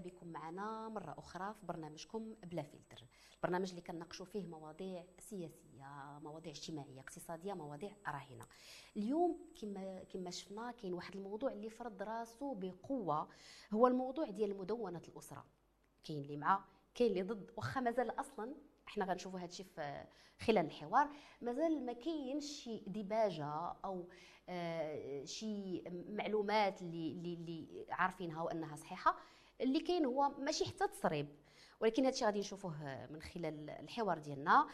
بكم معنا مرة أخرى في برنامجكم بلا فلتر. البرنامج اللي كنناقشوا فيه مواضيع سياسية مواضيع اجتماعية اقتصادية مواضيع راهنة. اليوم كما كما شفنا كاين واحد الموضوع اللي فرض راسو بقوة هو الموضوع ديال مدونة الأسرة. كاين اللي مع كاين اللي ضد. واخا مازال أصلا إحنا غنشوفوا هذا الشيء في خلال الحوار. مازال ما كاينش شي ديباجة أو آه شي معلومات اللي, اللي عارفينها وأنها صحيحة. اللي كاين هو ماشي حتى تصريب. ولكن هذا الشيء غادي نشوفوه من خلال الحوار ديالنا.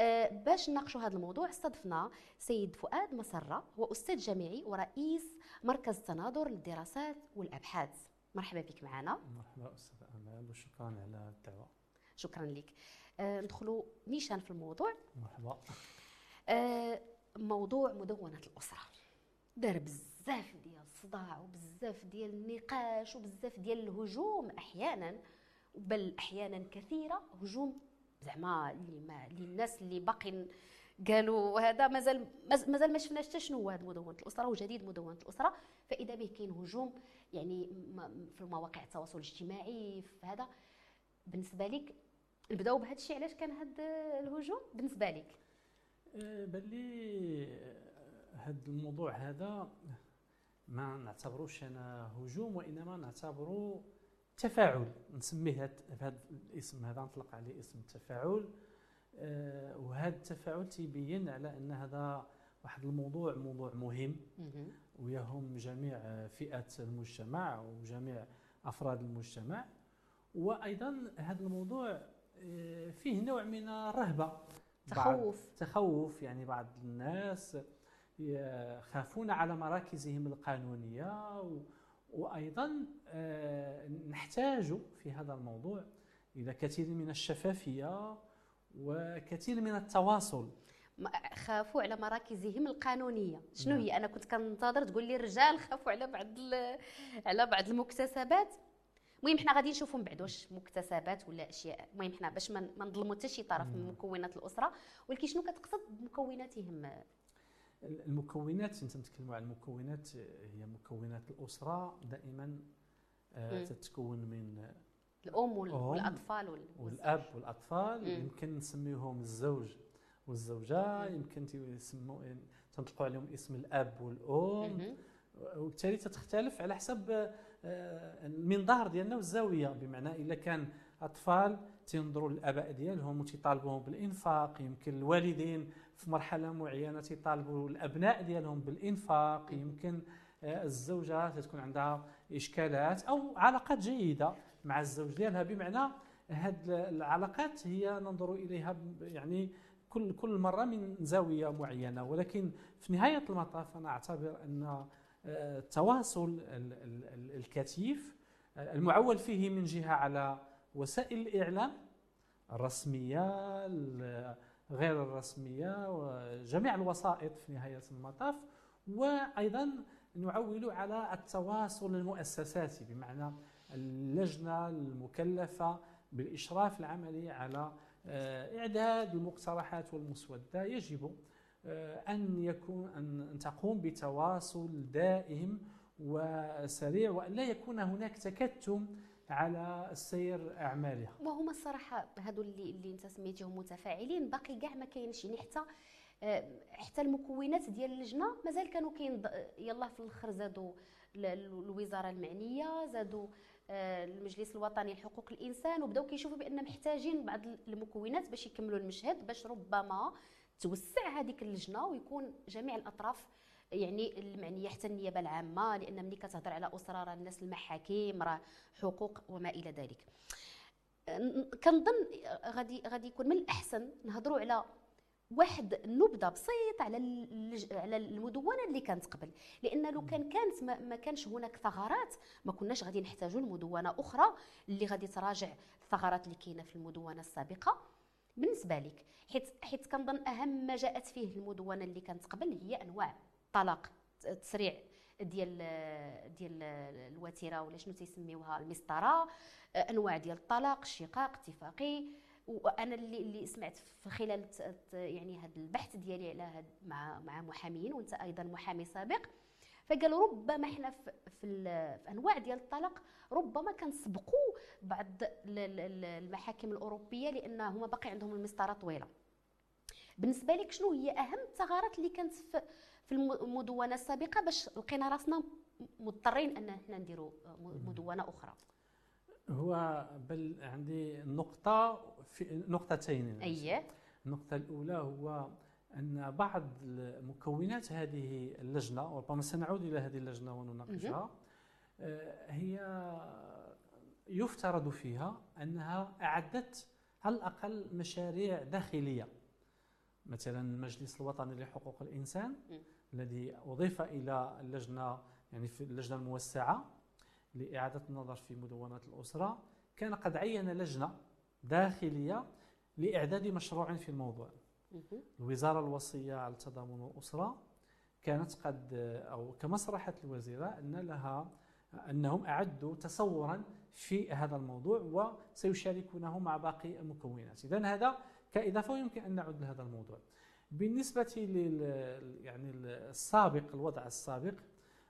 آه باش نناقشوا هذا الموضوع استضفنا سيد فؤاد مسره هو أستاذ جامعي ورئيس مركز تناظر للدراسات والأبحاث. مرحبا بك معنا. مرحبا أستاذ أمال وشكرا على الدعوة. شكرا لك. آه ندخلوا نيشان في الموضوع. مرحبا. آه موضوع مدونة الأسرة. دار بزاف ديال الصداع وبزاف ديال النقاش وبزاف ديال الهجوم أحيانا بل أحيانا كثيرة هجوم زعما اللي ما للناس اللي باقين قالوا هذا مازال مازال ما شفناش حتى شنو هو هذه مدونة الأسرة وجديد مدونة الأسرة. فإذا به كاين هجوم يعني في مواقع التواصل الاجتماعي في هذا بالنسبة لك نبدأو بهذا الشيء علاش كان هذا الهجوم؟ بالنسبة لك. أه بان لي هذا الموضوع هذا ما نعتبروش أنا هجوم وإنما نعتبره تفاعل. نسميه هذا الاسم هذا نطلق عليه اسم التفاعل أه وهذا التفاعل تيبين على أن هذا واحد الموضوع موضوع مهم. ويهم جميع فئات المجتمع وجميع أفراد المجتمع. وأيضا هذا الموضوع فيه نوع من الرهبة. تخوف. تخوف يعني بعض الناس يخافون على مراكزهم القانونية وأيضا نحتاج في هذا الموضوع إلى كثير من الشفافية وكثير من التواصل. خافوا على مراكزهم القانونية. شنو هي؟ أنا كنت كنتظر تقول لي الرجال خافوا على بعض على بعض المكتسبات. المهم حنا غادي نشوفوا من بعد واش مكتسبات ولا أشياء. المهم حنا باش ما نظلموا حتى شي طرف من مكونات الأسرة. ولكن شنو كتقصد بمكوناتهم؟ المكونات انت تتكلموا على المكونات هي مكونات الأسرة دائما آه تتكون من الأم والأطفال والأب والأطفال يمكن نسميهم الزوج والزوجة يمكن تسموا تنطلقوا عليهم اسم الأب والأم. وبالتالي تختلف على حسب المنظار ديالنا والزاوية بمعنى إلا كان أطفال تينظروا للآباء ديالهم وتيطالبوهم بالإنفاق. يمكن الوالدين في مرحلة معينة تيطالبوا الأبناء ديالهم بالإنفاق. يمكن الزوجة تكون عندها إشكالات أو علاقات جيدة مع الزوج ديالها. بمعنى هذه العلاقات هي ننظر إليها يعني كل كل مرة من زاوية معينة. ولكن في نهاية المطاف أنا أعتبر أن التواصل الكثيف المعول فيه من جهة على وسائل الإعلام الرسمية غير الرسمية وجميع الوسائط في نهاية المطاف. وأيضا نعول على التواصل المؤسساتي بمعنى اللجنة المكلفة بالإشراف العملي على إعداد المقترحات والمسودة. يجب أن يكون أن تقوم بتواصل دائم وسريع وأن لا يكون هناك تكتم على سير أعمالها. وهما الصراحة هادو اللي اللي انت سميتيهم متفاعلين. باقي كاع ما كاينش يعني حتى حتى المكونات ديال اللجنة مازال كانوا كاين يلا في الأخر زادوا الوزارة المعنية زادوا المجلس الوطني لحقوق الإنسان وبداو كيشوفوا بأن محتاجين بعض المكونات باش يكملوا المشهد باش ربما توسع هذيك اللجنة ويكون جميع الأطراف يعني المعنية حتى النيابة العامة لأن ملي كتهضر على اسره راه الناس المحاكم راه حقوق وما إلى ذلك. كنظن غادي غادي يكون من الأحسن نهضروا على واحد النبذه بسيط على على المدونة اللي كانت قبل. لأن لو كان كانت ما كانش هناك ثغرات ما كناش غادي نحتاجوا لمدونة أخرى اللي غادي تراجع الثغرات اللي كاينة في المدونة السابقة. بالنسبة لك حيت حيت كنظن أهم ما جاءت فيه المدونة اللي كانت قبل هي أنواع الطلاق التسريع ديال ديال الوتيرة ولا شنو تيسميوها المسطرة أنواع ديال الطلاق الشقاق اتفاقي. وأنا اللي اللي سمعت في خلال يعني هذا البحث ديالي على هاد مع مع محاميين وأنت أيضا محامي سابق فقالوا ربما إحنا في, في, في أنواع ديال الطلاق ربما كنسبقوا بعض المحاكم الأوروبية لأن هما باقي عندهم المسطرة طويلة. بالنسبة لك شنو هي أهم الثغرات اللي كانت في في المدونة السابقة باش لقينا راسنا مضطرين أن إحنا نديروا مدونة أخرى. هو بل عندي نقطة في نقطتين أييه. النقطة الأولى هو أن بعض مكونات هذه اللجنة وربما سنعود إلى هذه اللجنة ونناقشها آه، هي يفترض فيها أنها أعدت على الأقل مشاريع داخلية. مثلا المجلس الوطني لحقوق الإنسان الذي أضيف إلى اللجنة يعني في اللجنة الموسعة لإعادة النظر في مدونات الأسرة كان قد عين لجنة داخلية لإعداد مشروع في الموضوع. الوزارة الوصية على التضامن والأسرة كانت قد أو كما صرحت الوزيرة أن لها أنهم أعدوا تصورا في هذا الموضوع وسيشاركونه مع باقي المكونات. اذا هذا كاضافه يمكن أن نعود لهذا الموضوع. بالنسبة لل يعني السابق الوضع السابق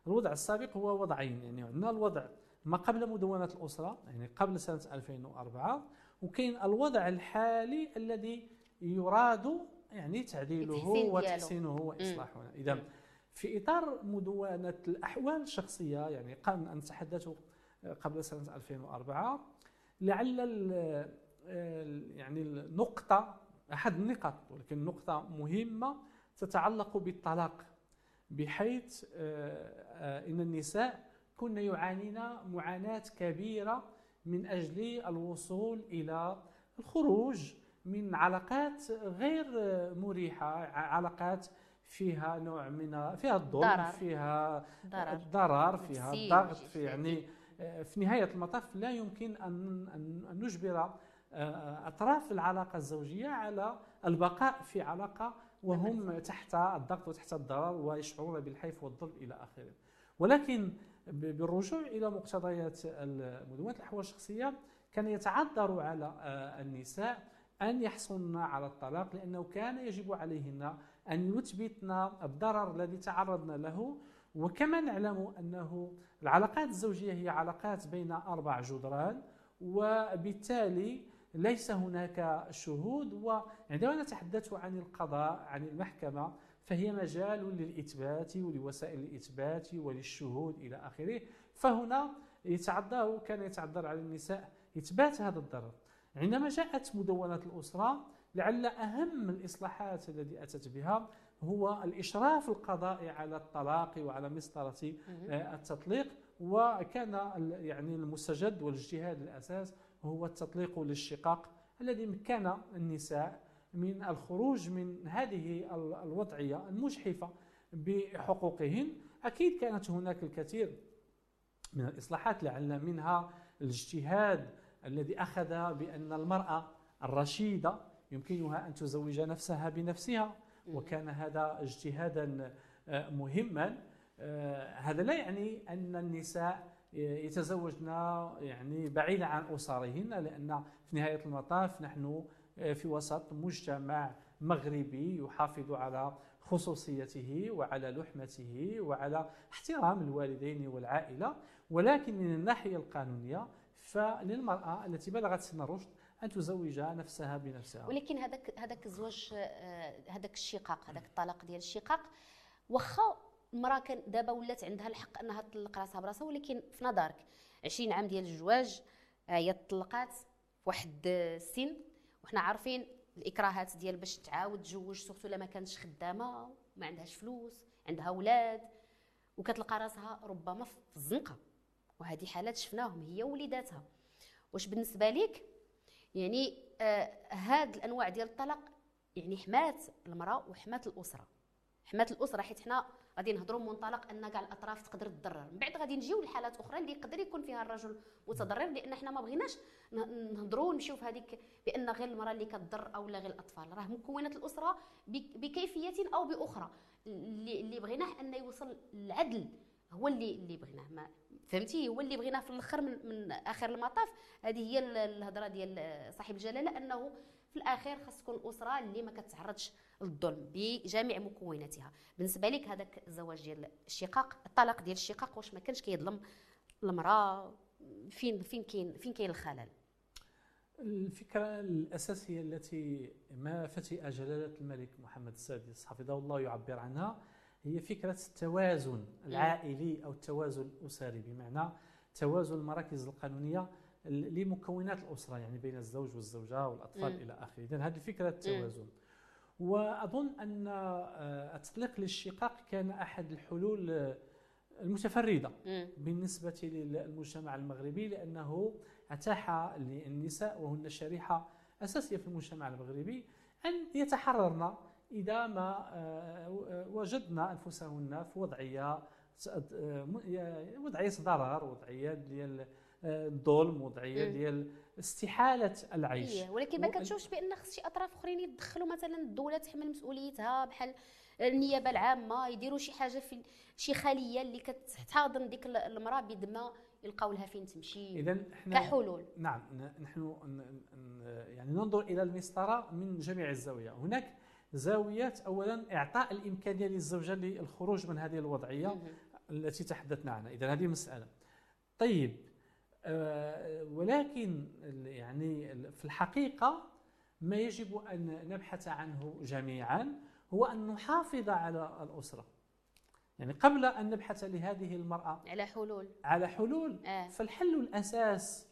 الوضع السابق هو وضعين. يعني عندنا الوضع ما قبل مدونة الأسرة يعني قبل سنة 2004 وكاين الوضع الحالي الذي يراد يعني تعديله وتحسينه وإصلاحه. اذا في إطار مدونة الأحوال الشخصية يعني قبل أن نتحدث قبل سنة 2004 لعل يعني النقطه أحد النقاط ولكن نقطة مهمة تتعلق بالطلاق بحيث آه، آه، إن النساء كن يعانين معاناة كبيرة من أجل الوصول إلى الخروج من علاقات غير مريحة علاقات فيها نوع من فيها الظلم فيها ضرر, الضرر فيها الضغط في يعني آه، في نهاية المطاف لا يمكن أن نجبر آه، أطراف العلاقة الزوجية على البقاء في علاقة وهم تحت الضغط وتحت الضرر ويشعرون بالحيف والظلم إلى آخره. ولكن بالرجوع إلى مقتضيات مدونات الأحوال الشخصية كان يتعذر على آه، النساء أن يحصلن على الطلاق لأنه كان يجب عليهن أن يثبتن الضرر الذي تعرضن له. وكما نعلم أنه العلاقات الزوجية هي علاقات بين أربع جدران وبالتالي ليس هناك شهود وعندما نتحدث عن القضاء عن المحكمة فهي مجال للإثبات ولوسائل الإثبات وللشهود إلى آخره. فهنا يتعذر كان يتعذر على النساء إثبات هذا الضرر. عندما جاءت مدونة الأسرة لعل أهم الإصلاحات التي أتت بها هو الإشراف القضائي على الطلاق وعلى مسطرة آه، التطليق. وكان يعني المستجد والإجتهاد الأساس هو التطليق للشقاق الذي مكن النساء من الخروج من هذه الوضعية المجحفة بحقوقهن. أكيد كانت هناك الكثير من الإصلاحات لعل منها الاجتهاد الذي أخذ بأن المرأة الرشيدة يمكنها أن تزوج نفسها بنفسها وكان هذا اجتهادا آه، مهما. آه، هذا لا يعني أن النساء يتزوجن يعني بعيدا عن أسرهن لأن في نهاية المطاف نحن آه، في وسط مجتمع مغربي يحافظ على خصوصيته وعلى لحمته وعلى احترام الوالدين والعائلة. ولكن من الناحية القانونية فللمرأة التي بلغت سن الرشد أن تزوج نفسها بنفسها. ولكن هذاك هذاك الزواج آه، هذاك الشقاق هذاك الطلاق ديال الشقاق واخا المراه كان دابا ولات عندها الحق انها تطلق راسها براسها ولكن في نظرك 20 عام ديال الزواج هي طلقات واحد السن وحنا عارفين الإكراهات ديال باش تعاود تزوج سورتو لما كانتش خدامة ما عندهاش فلوس عندها أولاد وكتلقى راسها ربما في الزنقة. وهذه حالات شفناهم هي وليداتها. واش بالنسبة لك يعني آه هاد الأنواع ديال الطلاق يعني حمات المرأة وحمات الأسرة. حمات الأسرة حيت حنا غادي نهضروا من منطلق أن كاع الأطراف تقدر تضرر. من بعد غادي نجيو لحالات أخرى اللي يقدر يكون فيها الرجل متضرر لأن حنا ما بغيناش نهضروا ونمشيو في هذيك بأن غير المرأة اللي كتضر أو لا غير الأطفال. راه مكونات الأسرة بكيفية أو بأخرى. اللي بغيناه انه يوصل العدل هو اللي اللي بغيناه. ما فهمتي؟ هو اللي بغيناه في الأخر من, من آخر المطاف. هذه هي الهضرة ديال صاحب الجلالة أنه في الاخير خاص تكون أسرة اللي ما كتعرضش الظلم بجميع مكوناتها. بالنسبة لك هذاك الزواج ديال الشقاق الطلاق ديال الشقاق واش ما كانش كيظلم المرأة؟ فين فين كاين فين كاين الخلل؟ الفكرة الأساسية التي ما فتئ جلالة الملك محمد السادس حفظه الله يعبر عنها هي فكرة التوازن العائلي أو التوازن الأسري. بمعنى توازن المراكز القانونية لمكونات الأسرة يعني بين الزوج والزوجة والأطفال إلى آخره. إذن هذه فكرة التوازن. وأظن أن آه، التطليق للشقاق كان أحد الحلول المتفردة بالنسبة للمجتمع المغربي لأنه أتاح للنساء وهن شريحة أساسية في المجتمع المغربي أن يتحررن إذا ما آه، وجدنا أنفسهن في وضعية آه، وضعية ضرر وضعية ديال آه، الظلم وضعية ديال استحالة العيش. إيه ولكن ما كتشوفش بأن خص شي أطراف أخرين يتدخلوا مثلا الدولة تحمل مسؤوليتها بحال النيابة العامة يديروا شي حاجة في شي خلية اللي كتحاضن ديك المرأة بذمه يلقاو لها فين تمشي. اذا كحلول. نعم نحن يعني ننظر إلى المسطرة من جميع الزوايا هناك زاويه اولا إعطاء الإمكانية للزوجة للخروج من هذه الوضعية التي تحدثنا عنها. اذا هذه مسألة. طيب ولكن يعني في الحقيقة ما يجب أن نبحث عنه جميعا هو أن نحافظ على الأسرة. يعني قبل أن نبحث لهذه المرأة على حلول. على حلول آه. فالحل الأساس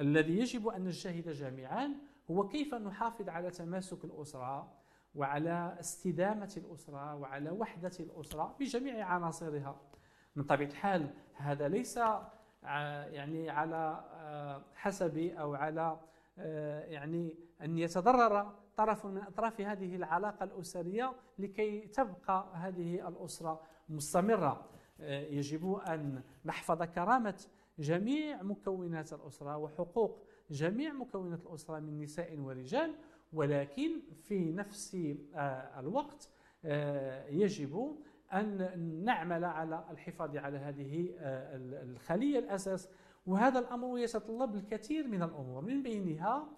الذي يجب أن نجتهد جميعا هو كيف نحافظ على تماسك الأسرة وعلى استدامة الأسرة وعلى وحدة الأسرة بجميع عناصرها. من طبيعة الحال هذا ليس يعني على آه، حسب أو على آه، يعني أن يتضرر طرف من أطراف هذه العلاقة الأسرية لكي تبقى هذه الأسرة مستمرة. آه، يجب أن نحفظ كرامة جميع مكونات الأسرة وحقوق جميع مكونات الأسرة من نساء ورجال ولكن في نفس الوقت يجب أن نعمل على الحفاظ على هذه الخلية الأساس. وهذا الأمر يتطلب الكثير من الأمور. من بينها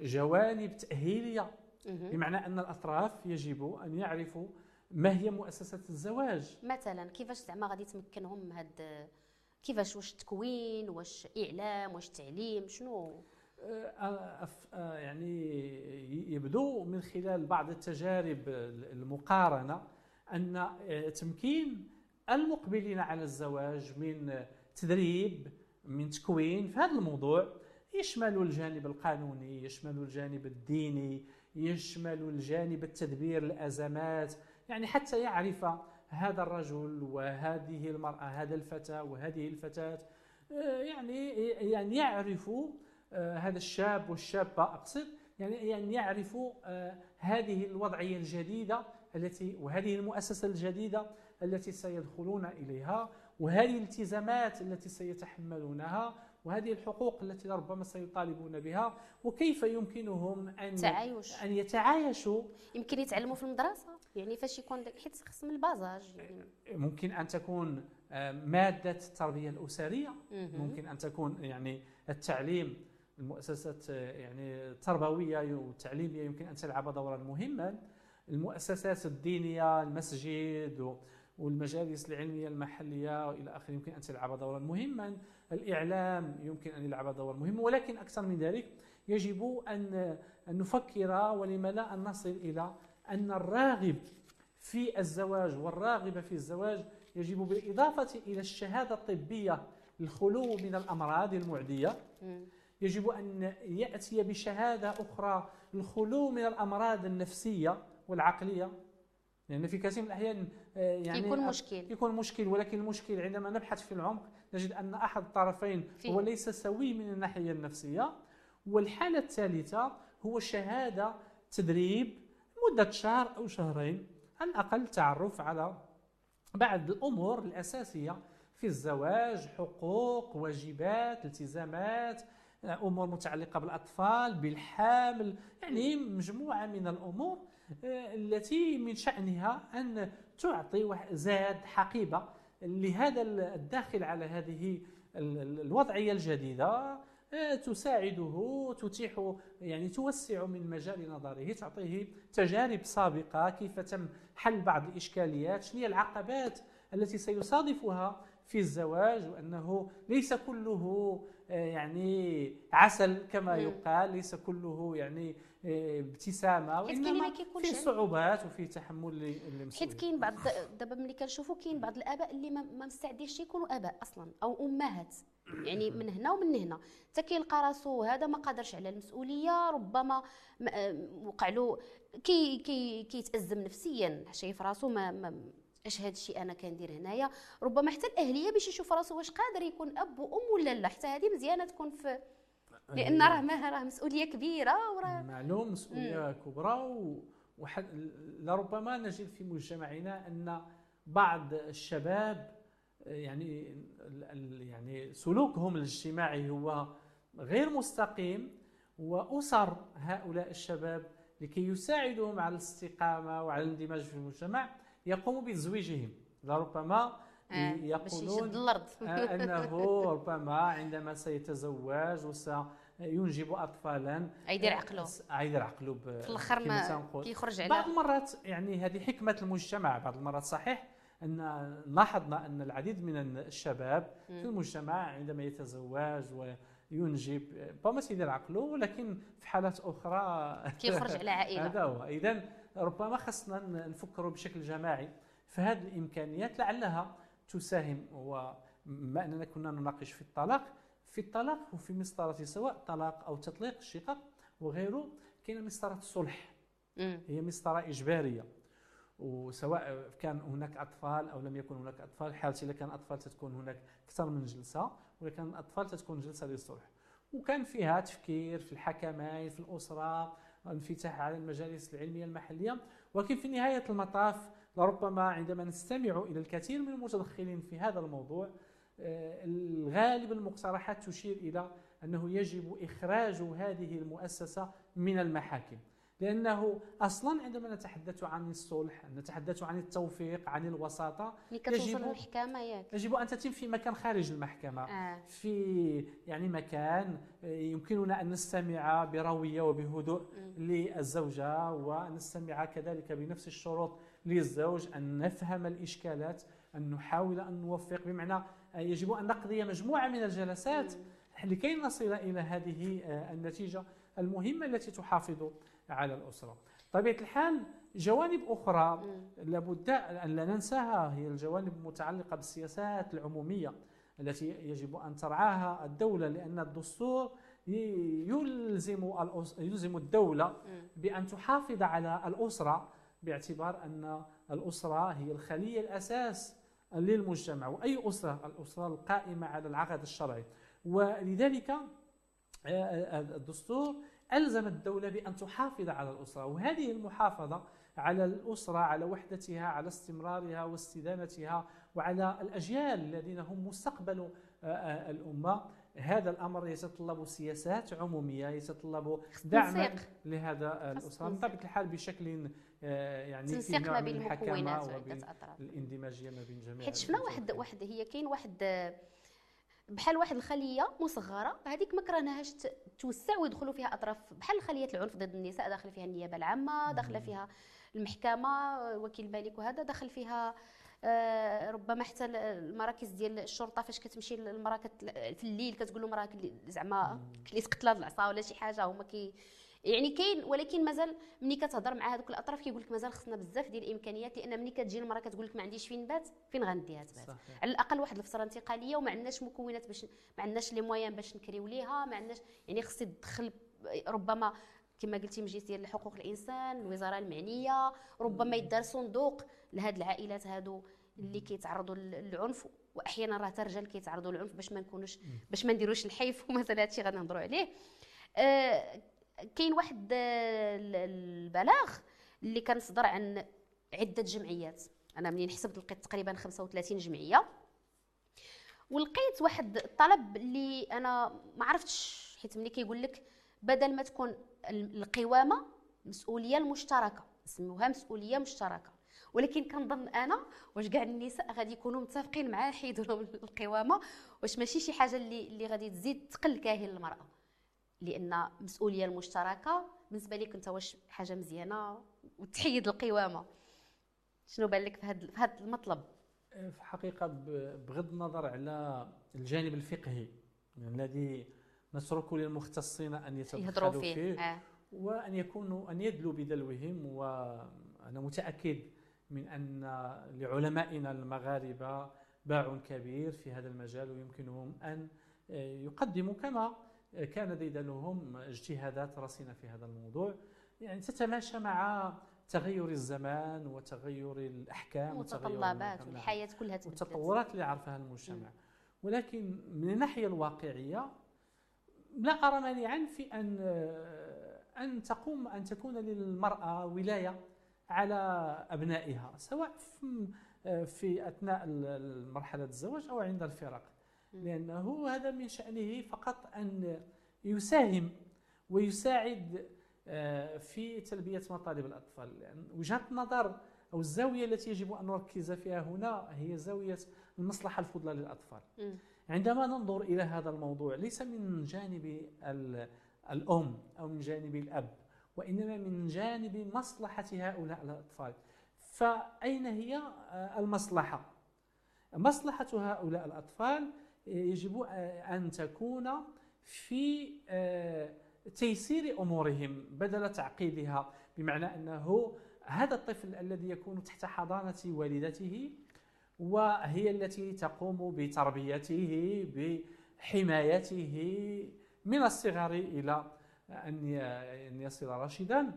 جوانب تأهيلية. بمعنى أن الأطراف يجب أن يعرفوا ما هي مؤسسة الزواج. مثلا كيفاش زعما غادي تمكنهم هاد كيفاش واش التكوين واش إعلام واش تعليم شنو؟ آه، آه، يعني يبدو من خلال بعض التجارب المقارنة أن آه، تمكين المقبلين على الزواج من تدريب من تكوين في هذا الموضوع يشمل الجانب القانوني يشمل الجانب الديني يشمل الجانب التدبير الأزمات. يعني حتى يعرف هذا الرجل وهذه المرأة هذا الفتى وهذه الفتاة آه، يعني يعني يعرف آه، هذا الشاب والشابة أقصد يعني يعني يعرف آه، هذه الوضعية الجديدة التي وهذه المؤسسة الجديدة التي سيدخلون إليها وهذه الالتزامات التي سيتحملونها وهذه الحقوق التي ربما سيطالبون بها وكيف يمكنهم أن تعايش. أن يتعايشوا؟ يمكن يتعلموا في المدرسة؟ يعني فاش يكون حيت خصم البازاج يعني. ممكن أن تكون آه، مادة التربية الأسرية. ممكن أن تكون يعني التعليم المؤسسات آه، يعني التربوية والتعليمية يمكن أن تلعب دورا مهما. المؤسسات الدينية المسجد والمجالس العلمية المحلية وإلى آخره. يمكن أن تلعب دورا مهما. الإعلام يمكن أن يلعب دورا مهما ولكن أكثر من ذلك يجب أن نفكر ولم لا أن نصل إلى أن الراغب في الزواج والراغب في الزواج يجب بالإضافة إلى الشهادة الطبية للخلو من الأمراض المعدية. يجب أن يأتي بشهادة أخرى للخلو من الأمراض النفسية. والعقلية. لأن في كثير من الأحيان آه، يعني يكون مشكل. يكون مشكل ولكن المشكل عندما نبحث في العمق نجد أن أحد الطرفين هو ليس سوي من الناحية النفسية والحالة الثالثة هو شهادة تدريب مدة شهر أو شهرين على الأقل تعرف على بعض الأمور الأساسية في الزواج حقوق واجبات التزامات أمور متعلقة بالأطفال بالحامل يعني مجموعة من الأمور آه، التي من شأنها أن تعطي زاد حقيبة لهذا الداخل على هذه الوضعية الجديدة آه، تساعده تتيح يعني توسع من مجال نظره تعطيه تجارب سابقة كيف تم حل بعض الإشكاليات شنو هي العقبات التي سيصادفها في الزواج وأنه ليس كله آه، يعني عسل كما يقال ليس كله يعني آه، ابتسامة وإنما فيه صعوبات وفيه تحمل المسؤوليه حيت كاين بعض دابا ملي كنشوفوا كاين بعض الآباء اللي ما مستعدينش يكونوا آباء أصلا أو أمهات. يعني من هنا ومن هنا. حتى كيلقى راسو هذا ما قادرش على المسؤولية ربما آه، وقع له كي كي كيتأزم نفسيا. شايف راسو ما, ما اش هذا الشيء أنا كندير هنايا؟ ربما حتى الأهلية باش يشوف راسو واش قادر يكون أب وأم ولا لا. حتى هذه مزيانة تكون في لأن راه ما راه مسؤولية كبيرة وراه معلوم مسؤولية كبرى و... وحد لربما نجد في مجتمعنا أن بعض الشباب يعني يعني سلوكهم الاجتماعي هو غير مستقيم واسر هؤلاء الشباب لكي يساعدهم على الاستقامة وعلى الاندماج في المجتمع يقوم بتزويجهم. لربما يقولون آه، أنه ربما عندما سيتزوج وسينجب اطفالا يدير عقله. يدير عقله في الأخر ما كيخرج على بعض المرات يعني هذه حكمة المجتمع. بعض المرات صحيح أن لاحظنا أن العديد من الشباب في المجتمع عندما يتزوج وينجب ربما سيدير عقله ولكن في حالات أخرى كيخرج على عائلة. هذا هو. اذا ربما خصنا نفكروا بشكل جماعي فهذه الإمكانيات لعلها تساهم وما أننا كنا نناقش في الطلاق في الطلاق وفي مسطرة سواء طلاق أو تطليق الشقق وغيره كاينة مسطرة الصلح. هي مسطرة إجبارية وسواء كان هناك أطفال أو لم يكن هناك أطفال حالة اذا كان أطفال تتكون هناك أكثر من جلسة واذا كان الاطفال تتكون جلسة للصلح. وكان فيها تفكير في الحكمين في الأسرة انفتاح على المجالس العلمية المحلية ولكن في نهاية المطاف لربما عندما نستمع إلى الكثير من المتدخلين في هذا الموضوع آه، الغالب المقترحات تشير إلى أنه يجب إخراج هذه المؤسسة من المحاكم. لأنه أصلا عندما نتحدث عن الصلح نتحدث عن التوفيق عن الوساطة يجب المحكمه ياك. يجب أن تتم في مكان خارج المحكمة. آه. في يعني مكان يمكننا أن نستمع برويه وبهدوء للزوجة ونستمع كذلك بنفس الشروط للزوج أن نفهم الإشكالات أن نحاول أن نوفق. بمعنى يجب أن نقضي مجموعة من الجلسات لكي نصل إلى هذه النتيجة المهمة التي تحافظ على الأسرة. طبيعة الحال جوانب أخرى لابد أن لا ننساها هي الجوانب المتعلقة بالسياسات العمومية التي يجب أن ترعاها الدولة لأن الدستور يلزم يلزم الدولة بأن تحافظ على الأسرة باعتبار أن الأسرة هي الخلية الأساس للمجتمع وأي أسرة الأسرة القائمة على العقد الشرعي. ولذلك آه، آه، الدستور ألزم الدولة بأن تحافظ على الأسرة وهذه المحافظة على الأسرة على وحدتها على استمرارها واستدامتها وعلى الأجيال الذين هم مستقبل آه، الأمة. هذا الأمر يتطلب سياسات عمومية يتطلب دعم لهذا الأسرة. بطبيعة الحال بشكل آه، يعني في نوع من الحكمة وبين الاندماجية ما بين جميع حيت شفنا واحد واحد هي كاين واحد بحال واحد الخلية مصغرة هذيك ما كرهناهاش توسع ويدخلوا فيها أطراف بحال خلية العنف ضد النساء داخل فيها النيابة العامة داخله فيها المحكمة وكيل الملك وهذا داخل فيها آه، ربما حتى المراكز ديال الشرطة فاش كتمشي المراه في الليل كتقول لهم راه زعما كليت قتله العصا ولا شي حاجة هما كي يعني كاين ولكن مازال ملي كتهضر مع هذوك الأطراف كيقول لك مازال خصنا بزاف ديال الإمكانيات لأن ملي كتجي المرأة كتقول لك ما عنديش فين نبات فين غنديها تبات. على الأقل واحد الفترة انتقالية وما عندناش مكونات باش ما عندناش les moyens باش نكريو ليها ما عندناش يعني خص تدخل ربما كما قلتي مجلس ديال حقوق الإنسان الوزارة المعنية ربما يدار صندوق لهاد العائلات هادو اللي كيتعرضوا للعنف وأحيانا راه حتى الرجال كيتعرضوا للعنف باش ما نكونوش باش ما نديروش الحيف ومثلا هادشي غادي نهضروا عليه. آه كاين واحد البلاغ اللي كان صدر عن عدة جمعيات. أنا منين حسبت لقيت تقريبا 35 جمعية. ولقيت واحد الطلب اللي أنا ما عرفتش حيت ملي كيقول لك بدل ما تكون القوامة مسؤولية المشتركة. نسموها مسؤولية مشتركة. ولكن كنظن أنا واش كاع النساء غادي يكونوا متفقين حيدوا لهم القوامة واش ماشي شي حاجة اللي اللي غادي تزيد تقل كاهل المرأة. لأن المسؤوليه المشتركة بالنسبة لك انت واش حاجة مزيانة وتحيد القوامة. شنو بان لك في هذا في هذا المطلب؟ في الحقيقة بغض النظر على الجانب الفقهي الذي نترك للمختصين أن يتدخلوا فيه, فيه آه. وأن يكونوا أن يدلوا بدلوهم وأنا متأكد من أن لعلمائنا المغاربة باع كبير في هذا المجال ويمكنهم أن يقدموا كما كان ديدنهم اجتهادات رصينة في هذا الموضوع. يعني تتماشى مع تغير الزمان وتغير الأحكام المتطلبات والحياة كلها تبدل التطورات اللي عرفها المجتمع. ولكن من الناحية الواقعية لا أرى مانعا في أن أن تقوم أن تكون للمرأة ولاية على أبنائها سواء في أثناء مرحله الزواج أو عند الفراق. لأنه هذا من شأنه فقط أن يساهم ويساعد آه، في تلبية مطالب الأطفال. لأن وجهة النظر أو الزاوية التي يجب أن نركز فيها هنا هي زاوية المصلحة الفضلى للأطفال. عندما ننظر إلى هذا الموضوع ليس من جانب الأم أو من جانب الأب وإنما من جانب مصلحة هؤلاء الأطفال. فأين هي آه، المصلحة؟ مصلحة هؤلاء الأطفال يجب أن تكون في آه، تيسير أمورهم بدل تعقيدها بمعنى أنه هذا الطفل الذي يكون تحت حضانة والدته وهي التي تقوم بتربيته بحمايته من الصغر إلى أن يصل راشدا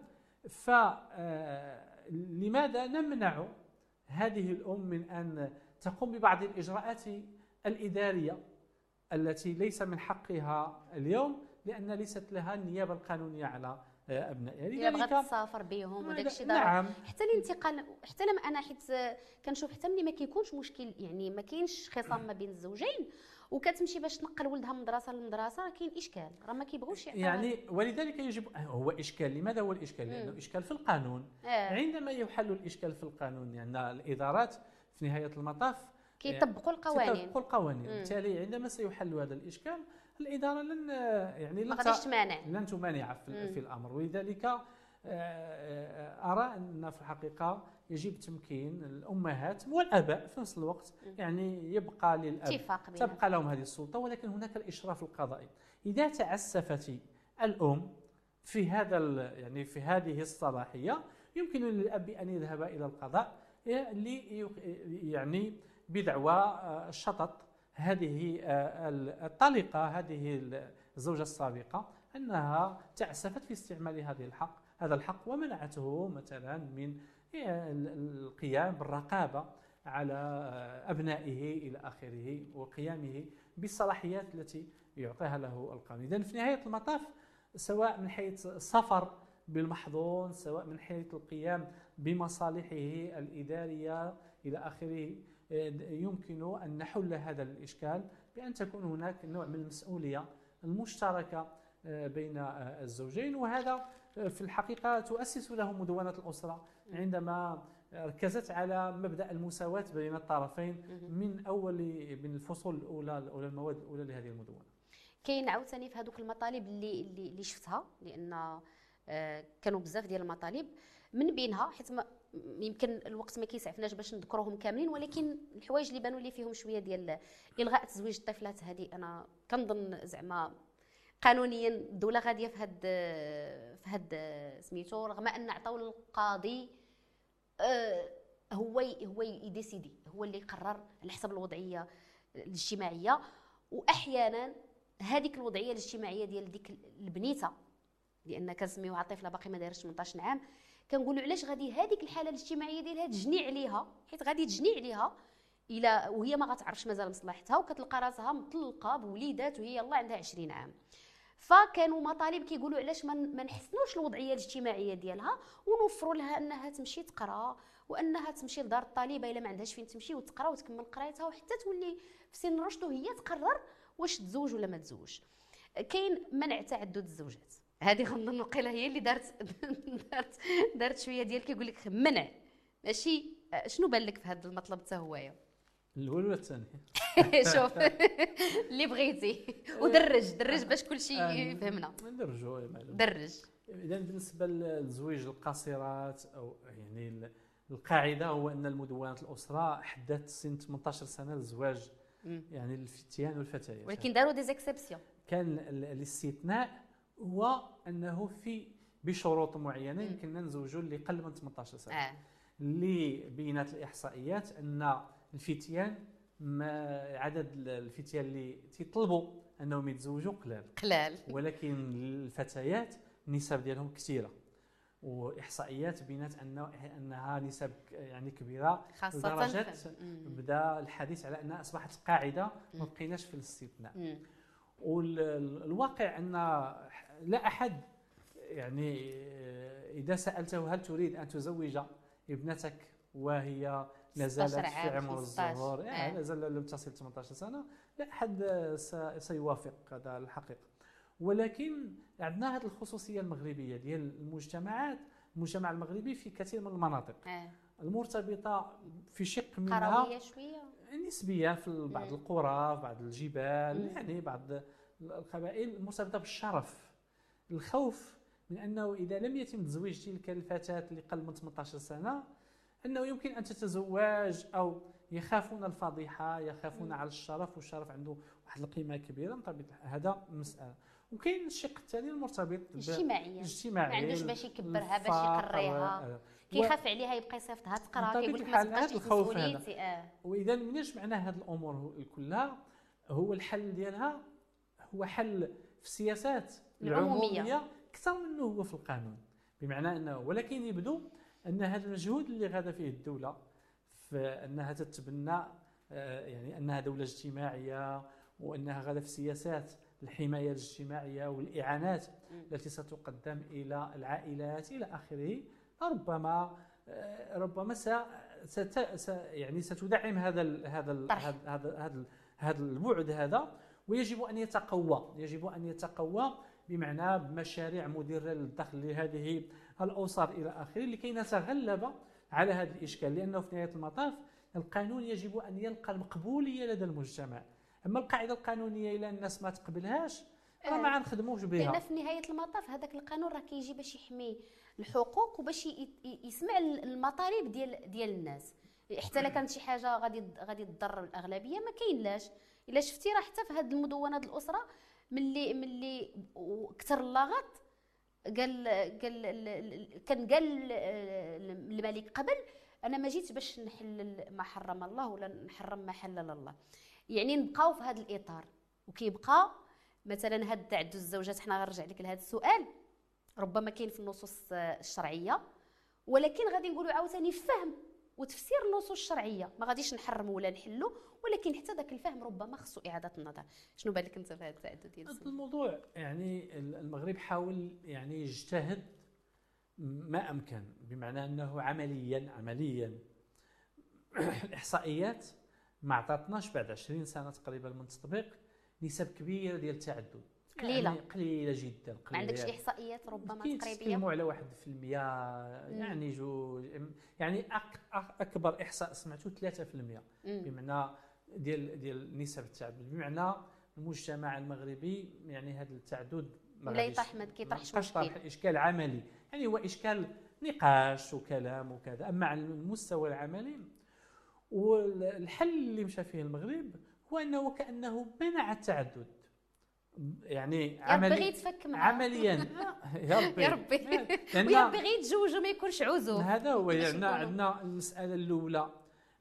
فلماذا آه، نمنع هذه الأم من أن تقوم ببعض الإجراءات الإدارية التي ليس من حقها اليوم لأن ليست لها النيابة القانونية على أبنائها. الا بغات تسافر بهم وداك الشيء نعم. حتى الانتقال حتى لما أنا حيت كنشوف حتى ملي ما كيكونش مشكل يعني ما كاينش خصام ما بين الزوجين وكتمشي باش تنقل ولدها من مدرسة لمدرسة راه كاين إشكال. راه ما كيبغوش يعني ولذلك يجب هو إشكال. لماذا هو الإشكال؟ لأنه إشكال في القانون. آه. عندما يحل الإشكال في القانون يعني الإدارات في نهاية المطاف كيطبقوا القوانين. كيطبقوا القوانين. بالتالي عندما سيحل هذا الإشكال الإدارة لن يعني لن تمانع. لن تمانع في, في الأمر. ولذلك آه، آه، أرى أن في الحقيقة يجب تمكين الأمهات والآباء في نفس الوقت يعني يبقى للأب تبقى لهم هذه السلطة ولكن هناك الإشراف القضائي. إذا تعسفت الأم في هذا يعني في هذه الصلاحية يمكن للأب أن يذهب إلى القضاء يعني بدعوى آه، شطط. هذه آه، الطلقة هذه الزوجة السابقة أنها تعسفت في استعمال هذه الحق. هذا الحق ومنعته مثلا من آه، القيام بالرقابة على أبنائه إلى آخره وقيامه بالصلاحيات التي يعطيها له القانون إذن في نهاية المطاف سواء من حيث السفر بالمحظون سواء من حيث القيام بمصالحه الإدارية إلى آخره يمكن أن نحل هذا الإشكال بأن تكون هناك نوع من المسؤولية المشتركة آه، بين آه، الزوجين. وهذا آه، في الحقيقة تؤسس له مدونة الأسرة عندما ركزت على مبدأ المساواة بين الطرفين من أول من الفصول الأولى أو المواد الاولى لهذه المدونة. كاين عاوتاني في هذوك المطالب اللي اللي شفتها لأن كانوا بزاف ديال المطالب. من بينها حيت يمكن الوقت ما كيسعفناش باش نذكرهم كاملين ولكن الحوايج اللي بانوا لي فيهم شوية ديال إلغاء تزويج الطفلات هذه أنا كنظن زعما قانونيا الدولة غادية في هاد في هاد سميتو رغم أن عطاو للقاضي آه، هو هو يديسيدي هو اللي يقرر على حسب الوضعية الاجتماعية. واحيانا هذيك الوضعية الاجتماعية ديال ديك البنيتة لأن كنسميوها طفلة باقي ما دايرش 18 عام كنقولوا علاش غادي هذيك الحالة الاجتماعية ديالها تجني عليها حيت غادي تجني عليها إلى وهي ما غتعرفش مازال مصلحتها وكتلقى راسها مطلقة بوليدات وهي يلاه عندها 20 عام. فكانوا مطالب كيقولوا علاش ما نحسنوش الوضعية الاجتماعية ديالها ونوفروا لها أنها تمشي تقرأ وأنها تمشي لدار الطالبة إلا ما عندهاش فين تمشي وتقرأ وتكمل قرايتها وحتى تولي في سن الرشد وهي تقرر واش تزوج ولا ما تزوج كاين منع تعدد الزوجات. هذه غنظن وقيله هي اللي دارت دارت دارت شوية ديال كيقول لك منع. ماشي آه، شنو بان لك في هذا المطلب حتى هويا؟ الأول ولا الثاني؟ شوف اللي بغيتي. ودرج درج باش كل شيء يفهمنا. ندرجوا درج. إذا بالنسبة للزويج القاصرات أو يعني القاعدة هو أن المدونات الأسرة حددت سن 18 سنة للزواج يعني الفتيان والفتيات. ولكن داروا دي زيكسيبسيون كان الاستثناء هو أنه في بشروط معينة يمكننا نزوجوا اللي قل من 18 سنة. آه. اللي بينات الإحصائيات أن الفتيان ما عدد الفتيان اللي تيطلبوا أنهم يتزوجوا قلال. قلال. ولكن الفتيات النسب ديالهم كثيرة. وإحصائيات بينات انه أنها نسب يعني كبيرة. خاصة لدرجة بدأ الحديث على انها أصبحت قاعدة ما بقيناش في الاستثناء. والواقع أن لا أحد يعني إذا سألته هل تريد أن تزوج ابنتك وهي لا زالت في عمر الزهور يعني لا زال لم تصل 18 سنة. لا أحد سيوافق هذا الحقيقة. ولكن عندنا هذه الخصوصية المغربية ديال المجتمعات المجتمع المغربي في كثير من المناطق. آه. المرتبطة في شق منها قرويه شوية. نسبيا في بعض القرى في بعض الجبال يعني بعض القبائل المرتبطه بالشرف. الخوف من أنه إذا لم يتم تزويج تلك الفتاة اللي قل من 18 سنة أنه يمكن أن تتزوج أو يخافون الفضيحة يخافون على الشرف والشرف عنده واحد القيمة كبيرة. بطبيعه هذا مسألة. وكاين الشق الثاني المرتبط اجتماعيا. ما عندوش باش يكبرها باش يقريها. كيخاف عليها يبقى يصيفطها تقرا كيقول لك ما تبقاش الخوف هذا. آه. وإذا من معنى هذه الأمور كلها هو الحل ديالها هو حل في السياسات العمومية, العمومية أكثر منه هو في القانون. بمعنى أنه ولكن يبدو أن هذا المجهود اللي غادا فيه الدولة في أنها تتبنى آه، يعني أنها دولة اجتماعية وأنها غادا في سياسات الحماية الاجتماعية والإعانات التي ستقدم إلى العائلات إلى آخره. ربما آه، ربما ست يعني ستدعم هذا هذا هذا هذا هذا البعد هذا ويجب أن يتقوى يجب أن يتقوى بمعنى بمشاريع مدره للدخل لهذه الاسر إلى آخره لكي نتغلب على هذا الإشكال لأنه في نهاية المطاف القانون يجب أن يلقى المقبولية لدى المجتمع. أما القاعدة القانونية إلى الناس ما تقبلهاش راه ما غنخدموش بها. لأن في نهاية المطاف هذاك القانون راه كيجي باش يحمي الحقوق وباش يسمع المطالب ديال ديال الناس. حتى الا كانت شي حاجة غادي غادي تضر الأغلبية ما كاينلاش. إلا شفتي راه حتى في هذه المدونات الأسرة ملي ملي كثر اللاغط قال قال كان قال الملك قبل أنا ما جيتش باش نحلل ما حرم الله ولا نحرم ما حلل الله. يعني نبقاو في هذا الإطار. وكيبقى مثلا هاد تعدد الزوجات حنا غنرجع لك لهذا السؤال ربما كاين في النصوص الشرعية ولكن غادي نقولوا عاوتاني فهم وتفسير النصوص الشرعية. ما غاديش نحرموا ولا نحلوا ولكن حتى ذاك الفهم ربما خصو إعادة النظر. شنو بالك أنت في هذا التعدد ديال الموضوع يعني المغرب حاول يعني يجتهد ما أمكن بمعنى أنه عمليا عمليا. الإحصائيات ما عطاتناش بعد 20 سنة تقريبا من التطبيق نسب كبيرة ديال التعدد. قليلة. يعني قليلة جدا قليلة ما عندكش إحصائيات ربما تقريبية؟ على 1% يعني جوج يعني أكبر إحصاء سمعته 3% بمعنى ديال ديال نسب التعدد. بمعنى المجتمع المغربي يعني هذا التعدد ولا يطرح ما كيطرحش مشكل. إشكال عملي. يعني هو إشكال نقاش وكلام وكذا. أما على المستوى العملي والحل اللي مشى فيه المغرب هو أنه كأنه منع التعدد. يعني عملي يا تفك معاه عمليا. يا ربي. يا ربي. ويا بغي يتزوج وما يكونش عزوف هذا هو يعني عندنا المسألة الأولى.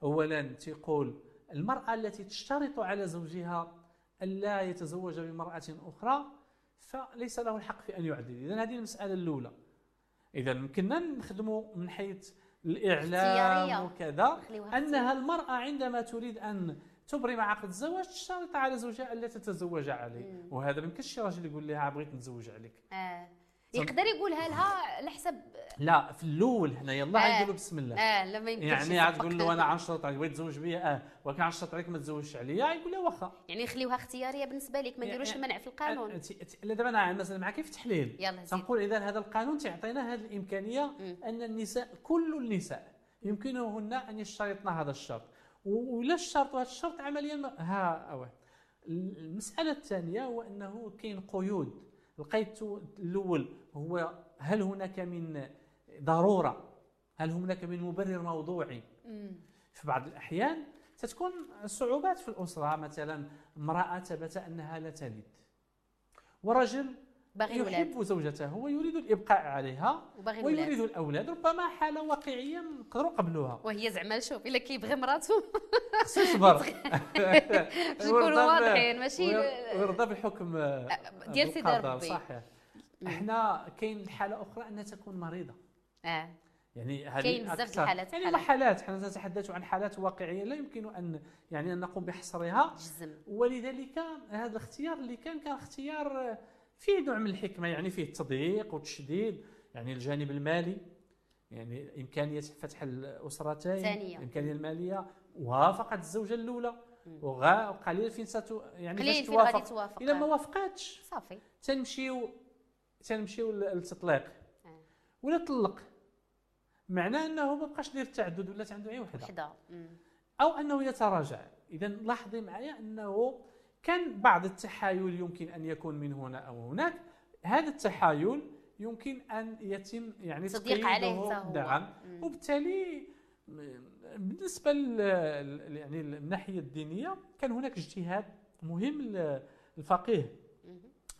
اولا تيقول المرأة التي تشترط على زوجها الا يتزوج بامرأة أخرى فليس له الحق في أن يعدل. اذا هذه المسألة الأولى. اذا يمكننا نخدموا من حيث الإعلام وكذا أنها المرأة عندما تريد أن تبرم عقد الزواج تشترط على زوجها ألا تتزوج عليه وهذا ما يمكنش شي راجل يقول لها بغيت نتزوج عليك. آه. يقدر يقولها لها على حسب لا في الأول هنا يلا آه. غنقولوا بسم الله. آه لما يمكنش يعني عاد تقول له أنا عنشرط عليك بغيت تزوج بيا؟ آه. ولكن عنشرط عليك ما تزوجش عليا؟ يقول لها واخا. يعني نخليوها اختيارية بالنسبة لك ما نديروش المنع في القانون. لا دابا أنا مثلا معك في التحليل يلا تنقول إذا هذا القانون تعطينا هذه الإمكانية م. أن النساء كل النساء يمكنهن أن يشترطن هذا الشرط. ولا الشرط وهذا الشرط عمليا ها أوه. المسألة الثانية هو أنه كاين قيود. لقيت الأول هو هل هناك من ضرورة؟ هل هناك من مبرر موضوعي؟ في بعض الأحيان ستكون صعوبات في الأسرة. مثلا امرأة ثبت أنها لا تلد. ورجل باغي يحب زوجته ويريد الإبقاء عليها ويريد الأولاد ربما حالة واقعية نقدروا نقبلوها. وهي زعما شوف إلا كيبغي مراته. خصو يصبر. باش نكونوا واضحين ماشي ويرضى بالحكم ديال سيدي ربي. صحيح. إحنا كاين حالة أخرى أنها تكون مريضة. آه. يعني هذه كاين بزاف الحالات يعني حالات. حالات حنا نتحدث عن حالات واقعية لا يمكن أن يعني أن نقوم بحصرها. جزم. ولذلك هذا الاختيار اللي كان كان اختيار فيه نوع من الحكمة يعني فيه التضييق والتشديد يعني الجانب المالي يعني إمكانية فتح الأسرتين ثانية. الامكانيه الماليه وافقت الزوجة الأولى. وقليل فين ستو يعني قليل فين غادي توافق. إلا ما وافقاتش صافي. تنمشيو تنمشيو للتطليق. آه. ولا طلق. معناه أنه ما بقاش دير التعدد ولا عنده غير وحدة. وحدة. أو أنه يتراجع. اذا لاحظي معايا أنه كان بعض التحايل يمكن أن يكون من هنا أو هناك. هذا التحايل يمكن أن يتم يعني تصديق عليه نعم. وبالتالي بالنسبة يعني الناحية الدينية كان هناك اجتهاد مهم للفقيه.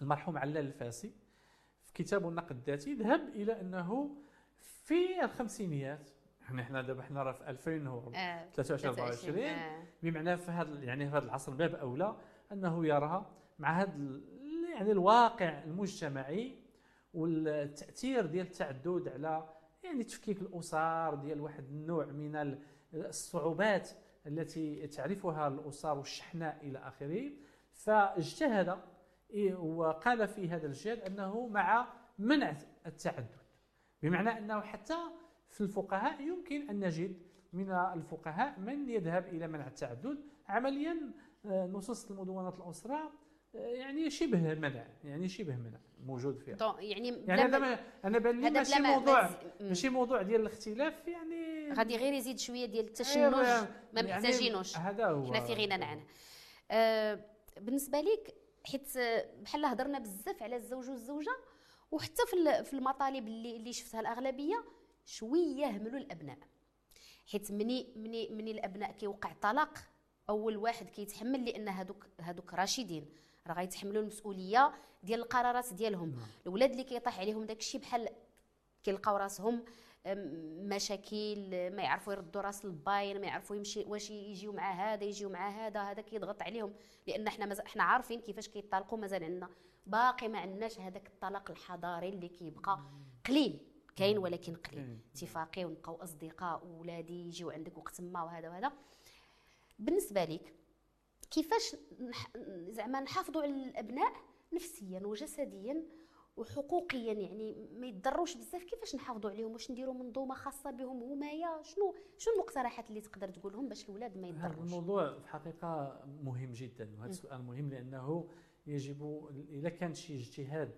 المرحوم علال الفاسي في كتابه النقد الذاتي ذهب إلى أنه في الخمسينيات يعني إحنا دابا حنا راه في 2023 24 آه. بمعنى في هذا يعني في هذا العصر باب أولى أنه يراها مع هذا يعني الواقع المجتمعي والتأثير ديال التعدد على يعني تفكيك الأسر ديال واحد النوع من الصعوبات التي تعرفها الأسر والشحناء إلى آخره. فاجتهد وقال في هذا الجهاد أنه مع منع التعدد. بمعنى أنه حتى في الفقهاء يمكن أن نجد من الفقهاء من يذهب إلى منع التعدد عمليا نصوص المدونه الأسرة آه، يعني شبه منع يعني شبه منع موجود فيها. يعني يعني هذا أنا بان لي ماشي موضوع ماشي موضوع ديال الاختلاف يعني غادي غير يزيد شوية ديال التشنج أيوة ما يعني محتاجينوش. هذا هو حنا في غنى عنه آه بالنسبة ليك حيت بحال هضرنا بزاف على الزوج والزوجة وحتى في في المطالب اللي اللي شفتها الأغلبية شوية هملوا الأبناء. حيت مني مني مني الأبناء كيوقع طلاق أول واحد كيتحمل لأن هذوك هذوك راشدين. راه غيتحملوا المسؤولية ديال القرارات ديالهم. نعم. الاولاد اللي كيطيح عليهم داك الشيء بحال كيلقاو راسهم مشاكل ما يعرفوا يردوا راس الباين ما يعرفوا يمشي واش يجيو مع هذا يجيو مع هذا هذا كيضغط عليهم. لأن إحنا مز... إحنا عارفين كيفاش كيطلقوا مازال عندنا باقي ما عندناش هذاك الطلاق الحضاري اللي كيبقى قليل. كاين ولكن قليل. اتفاقي ونبقاو أصدقاء وولادي يجيو عندك وقت ما وهذا وهذا. بالنسبة لك كيفاش زعما نحافظوا على الأبناء نفسيا وجسديا وحقوقيا؟ يعني ما يتضروش بزاف. كيفاش نحافظوا عليهم؟ واش نديروا منظومة خاصة بهم هما؟ شنو شنو المقترحات اللي تقدر تقولهم باش الاولاد ما يتضروش هذا الموضوع في الحقيقة مهم جدا وهذا السؤال مهم لأنه يجب إذا كان شي اجتهاد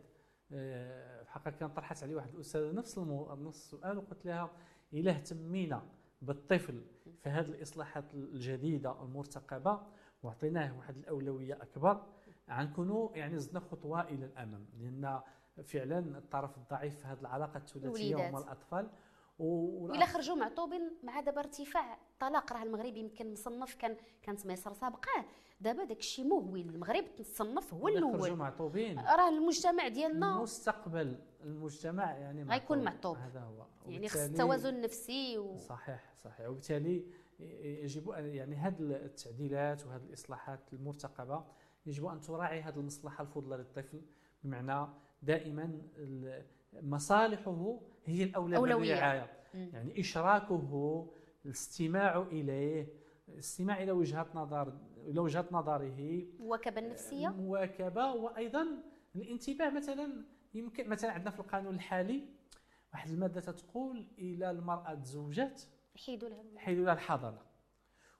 آه، في الحقيقة كان طرحت عليه واحد الأستاذة نفس نفس السؤال وقلت لها الا اهتمينا بالطفل في هذه الإصلاحات الجديدة المرتقبة وأعطيناه واحد الأولوية أكبر غنكونوا يعني زدنا خطوة إلى الأمام لأن فعلا الطرف الضعيف في هذه العلاقة الثلاثية هما الأطفال ولا خرجوا معطوبين مع دابا ارتفاع الطلاق راه المغرب يمكن مصنف كان كانت ميسر سابقاه دابا داك الشيء مهول المغرب تصنف هو الأول. معطوبين. راه المجتمع ديالنا مستقبل المجتمع يعني غيكون معطوب. هذا هو. يعني خص التوازن النفسي و... صحيح صحيح. وبالتالي يجب ان يعني هذه التعديلات وهذه الإصلاحات المرتقبة يجب أن تراعي هذه المصلحة الفضلى للطفل. بمعنى دائما مصالحه هي الأولى أولوية. بالرعايه يعني إشراكه الاستماع إليه الاستماع إلى وجهات نظر إلى وجهات نظره المواكبه النفسيه المواكبه وأيضا الانتباه مثلا يمكن مثلا عندنا في القانون الحالي واحد المادة تقول إلى المرأة تزوجت حيدوا لها حيدوا لها الحضانة.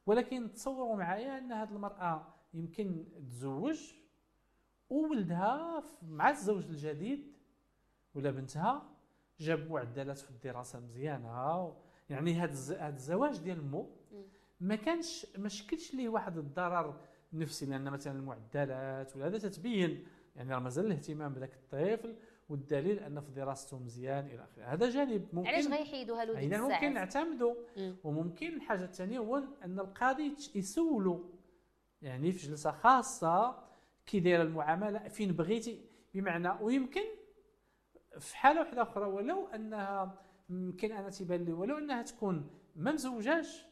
ولكن تصوروا معايا أن هذه المرأة يمكن تزوج وولدها مع الزوج الجديد ولا بنتها جاب معدلات في الدراسة مزيانة. يعني هذا هذا الزواج ديال مو ما كانش ما شكلش ليه واحد الضرر نفسي لأن مثلا المعدلات ولا هذا تتبين. يعني راه مازال الاهتمام بذاك الطفل والدليل أن في دراسته مزيان إلى آخره. هذا جانب ممكن علاش غيحيدوها له ديك الساعات ممكن نعتمدوا. وممكن الحاجة الثانية هو أن القاضي يسولوا يعني في جلسة خاصة كي دايرة المعاملة فين بغيتي؟ بمعنى ويمكن في حالة واحدة أخرى ولو انها يمكن أنا تيبان لي ولو أنها تكون ما مزوجاش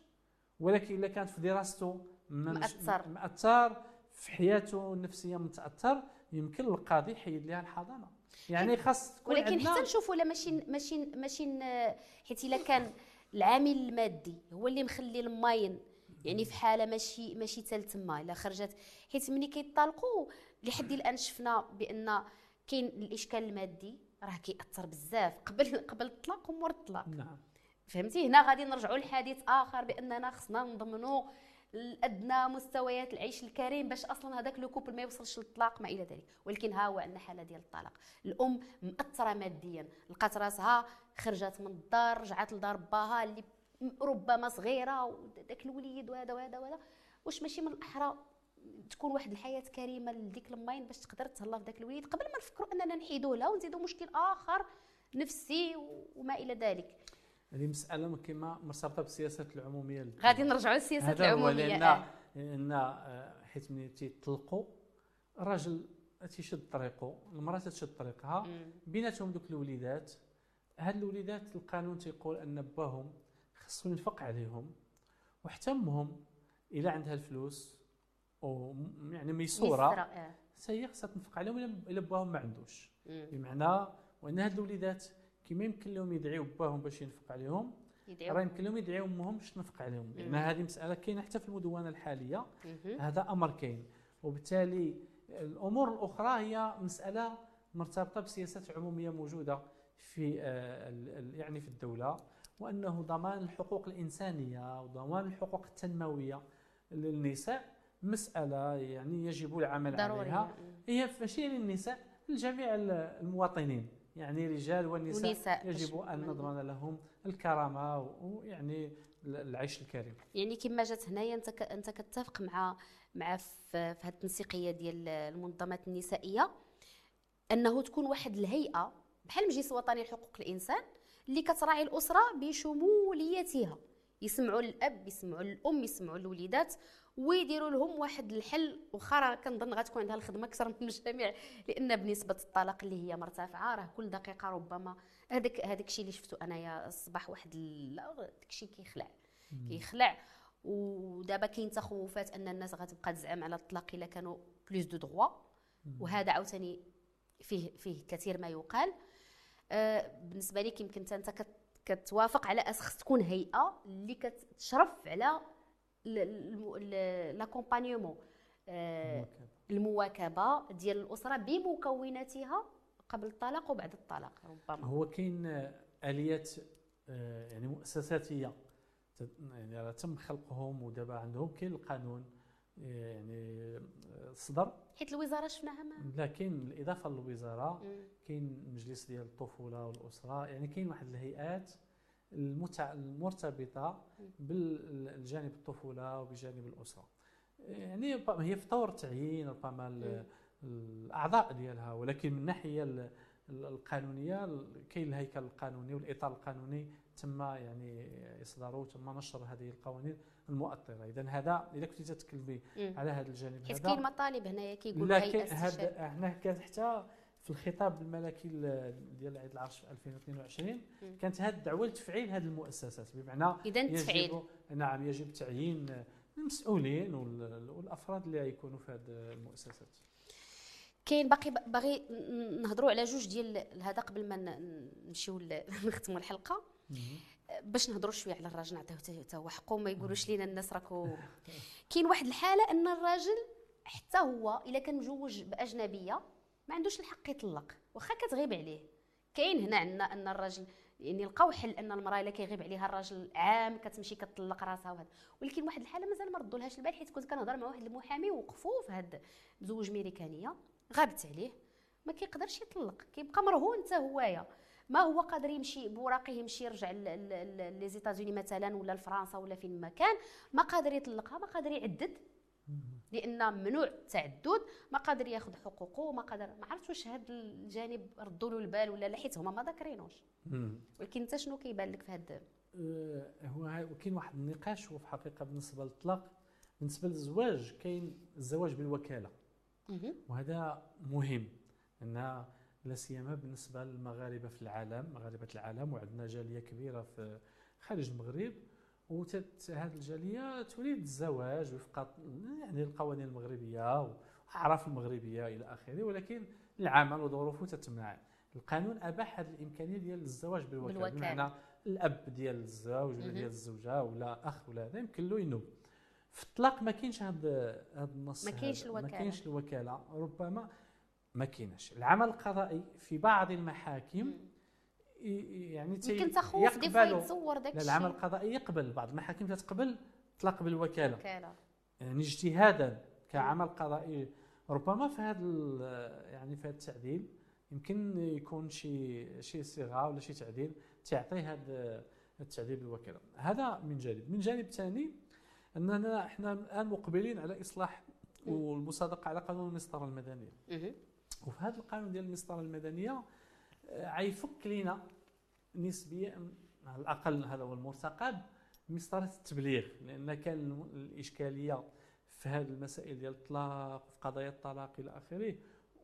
ولكن إلا كانت في دراسته مأثر مأثر في حياته النفسية متأثر يمكن القاضي يحيد لها الحضانة. يعني خاص تكون ولكن حتى نشوفوا لا ماشي ماشي ماشي حيت إلا كان العامل المادي هو اللي مخلي الماين يعني في حالة ماشي ماشي تال تما إلا خرجت. حيت ملي كيطلقوا لحد الآن شفنا بأن كاين الإشكال المادي راه كيأثر بزاف. قبل قبل الطلاق ومور الطلاق. نعم. فهمتي؟ هنا غادي نرجعوا لحديث آخر بأننا خصنا نضمنوا الأدنى مستويات العيش الكريم باش أصلا هذاك لو كوبل ما يوصلش للطلاق ما إلى ذلك. ولكن ها هو عندنا حالة ديال الطلاق. الأم مأثرة ماديا. لقات راسها خرجت من الدار رجعت لدار باها اللي ربما صغيرة وداك الوليد وهذا وهذا وهذا. واش ماشي من الأحرى تكون واحد الحياة كريمة لديك الماين باش تقدر تهلا في ذاك الوليد قبل ما نفكروا أننا نحيدوه لها ونزيدوا مشكل آخر نفسي وما إلى ذلك. هذه مسألة كما مرتبطة بالسياسات العمومية غادي نرجعوا للسياسات العمومية. لأن آه. لأن آه، حيت ملي تيطلقوا الراجل تيشد طريقه المرأة تشد طريقها. بيناتهم دوك الوليدات هاد الوليدات القانون تيقول أن باهم خصو ينفق عليهم وحتى أمهم إلا عندها الفلوس أو يعني ميسورة هي خصها تنفق عليهم إلا باهم ما عندوش. بمعنى وأن هاد الوليدات كما يمكن لهم يدعيو باهم باش ينفق عليهم راه يمكن لهم يدعيو أمهم باش تنفق عليهم. لأن هذه مسألة كاينة حتى في المدونة الحالية. هذا أمر كاين. وبالتالي الأمور الأخرى هي مسألة مرتبطة بسياسات عمومية موجودة في آه، يعني في الدولة وأنه ضمان الحقوق الإنسانية وضمان الحقوق التنموية للنساء مسألة يعني يجب العمل ضروري. عليها. هي ماشي للنساء لجميع المواطنين. يعني رجال ونساء ونساء. يجب أن نضمن لهم الكرامة ويعني العيش الكريم. يعني كما جات هنايا أنت أنت كتفق مع مع في هذه التنسيقية ديال المنظمات النسائية أنه تكون واحد الهيئة بحال المجلس الوطني لحقوق الإنسان اللي كتراعي الأسرة بشموليتها. يسمعوا للأب يسمعوا للأم يسمعوا للوليدات. ويديروا لهم واحد الحل. واخا كنظن غتكون عندها الخدمة أكثر من الجميع لأن بنسبة الطلاق اللي هي مرتفعة راه كل دقيقة ربما هذاك هذاك الشيء اللي شفتو أنايا الصباح واحد داك الشيء كيخلع. كيخلع. ودابا كاين تخوفات أن الناس غتبقى تزعم على الطلاق إلا كانوا plus de droits وهذا عاوتاني فيه فيه كثير ما يقال. آه بالنسبة لك يمكن أنت كتوافق على أساس تكون هيئة اللي كتشرف على l'accompagnement آه، المواكبة. ديال الأسرة بمكوناتها قبل الطلاق وبعد الطلاق ربما. هو كاين آليات آه، يعني مؤسساتية يعني تم خلقهم ودابا عندهم كاين القانون آه، يعني صدر حيت الوزارة شفناها ما؟ لكن الإضافة للوزارة كاين المجلس ديال الطفولة والأسرة يعني كاين واحد الهيئات المرتبطة بالجانب الطفولة وبجانب الأسرة. يعني هي في طور تعيين ربما الأعضاء ديالها ولكن من الناحيه القانونية كاين الهيكل القانوني والإطار القانوني تم يعني إصداره وتم نشر هذه القوانين المؤطرة. اذا هذا إذا كنت تتكلمي على هذا الجانب هذا كاين مطالب هنايا كيقولوا لكن هذا هنا كانت حتى في الخطاب الملكي ديال عيد العرش في 2022 كانت هذه الدعوة لتفعيل هذه المؤسسات بمعنى اذا التفعيل نعم يجب تعيين المسؤولين والأفراد اللي يكونوا في هذه المؤسسات. كاين باقي باغي نهضروا على جوج ديال هذا قبل ما نمشيو نختموا الحلقة. باش نهضروا شوية على الراجل نعطيوه حتى هو حقه ما يقولوش لينا الناس راكو كاين واحد الحالة أن الراجل حتى هو إلا كان مجوج بأجنبية ما عندوش الحق يطلق واخا كتغيب عليه. كاين هنا عندنا أن الراجل يعني لقاو حل أن المرأة إلا كيغيب عليها الراجل عام كتمشي كتطلق راسها وهذا. ولكن واحد الحالة مازال ما ردولهاش البال حيت كنت كنهضر مع واحد المحامي وقفوا في هاد مزوج ميريكانية غابت عليه. ما كيقدرش يطلق كيبقى مرهون حتى هوايا. ما هو قادر يمشي بوراقه يمشي يرجع لي مثلا ولا لفرنسا ولا فين ما كان ما قادر يطلقها ما قادر يعدد. لأن ممنوع التعدد ما قادر ياخذ حقوقه ما قادر ما عرفتش واش هذا الجانب ردوا له البال ولا لا حيت هما ما ذاكرينوش. ولكن انت شنو كيبان لك في هذا أه هو كاين واحد النقاش هو في الحقيقة بالنسبة للطلاق بالنسبة للزواج كاين الزواج بالوكالة. وهذا مهم لأن لا سيما بالنسبة للمغاربة في العالم مغاربة العالم وعندنا جالية كبيرة في خارج المغرب وهذه الجالية تريد الزواج وفق يعني القوانين المغربية والاعراف المغربية إلى آخره ولكن العمل وظروفه تتمنع. القانون أباح هذه الإمكانية ديال الزواج بالوكالة بمعنى الأب ديال الزوج ولا ديال الزوجة ولا أخ ولا هذا يمكن له ينوب. في الطلاق ما كاينش هذا هذا النص ما كاينش الوكاله ما كاينش الوكالة ربما ما كاينش. العمل القضائي في بعض المحاكم يعني يمكن تخوف دي يتصور داك الشيء. العمل القضائي يقبل بعض المحاكم تتقبل اطلاق بالوكاله وكالة. يعني اجتهادا كعمل قضائي. ربما في هذا يعني في هذا التعديل يمكن يكون شي شي صيغه ولا شي تعديل تعطي هذا التعديل بالوكالة. هذا من جانب. من جانب ثاني أننا إحنا الآن مقبلين على إصلاح والمصادقة على قانون المسطرة المدنية. وفي هذا القانون ديال المسطرة المدنية غيفك لينا نسبيا على الأقل هذا هو المرتقب مسطرة التبليغ لأن كان الإشكالية في هذه المسائل ديال الطلاق في قضايا الطلاق إلى آخره.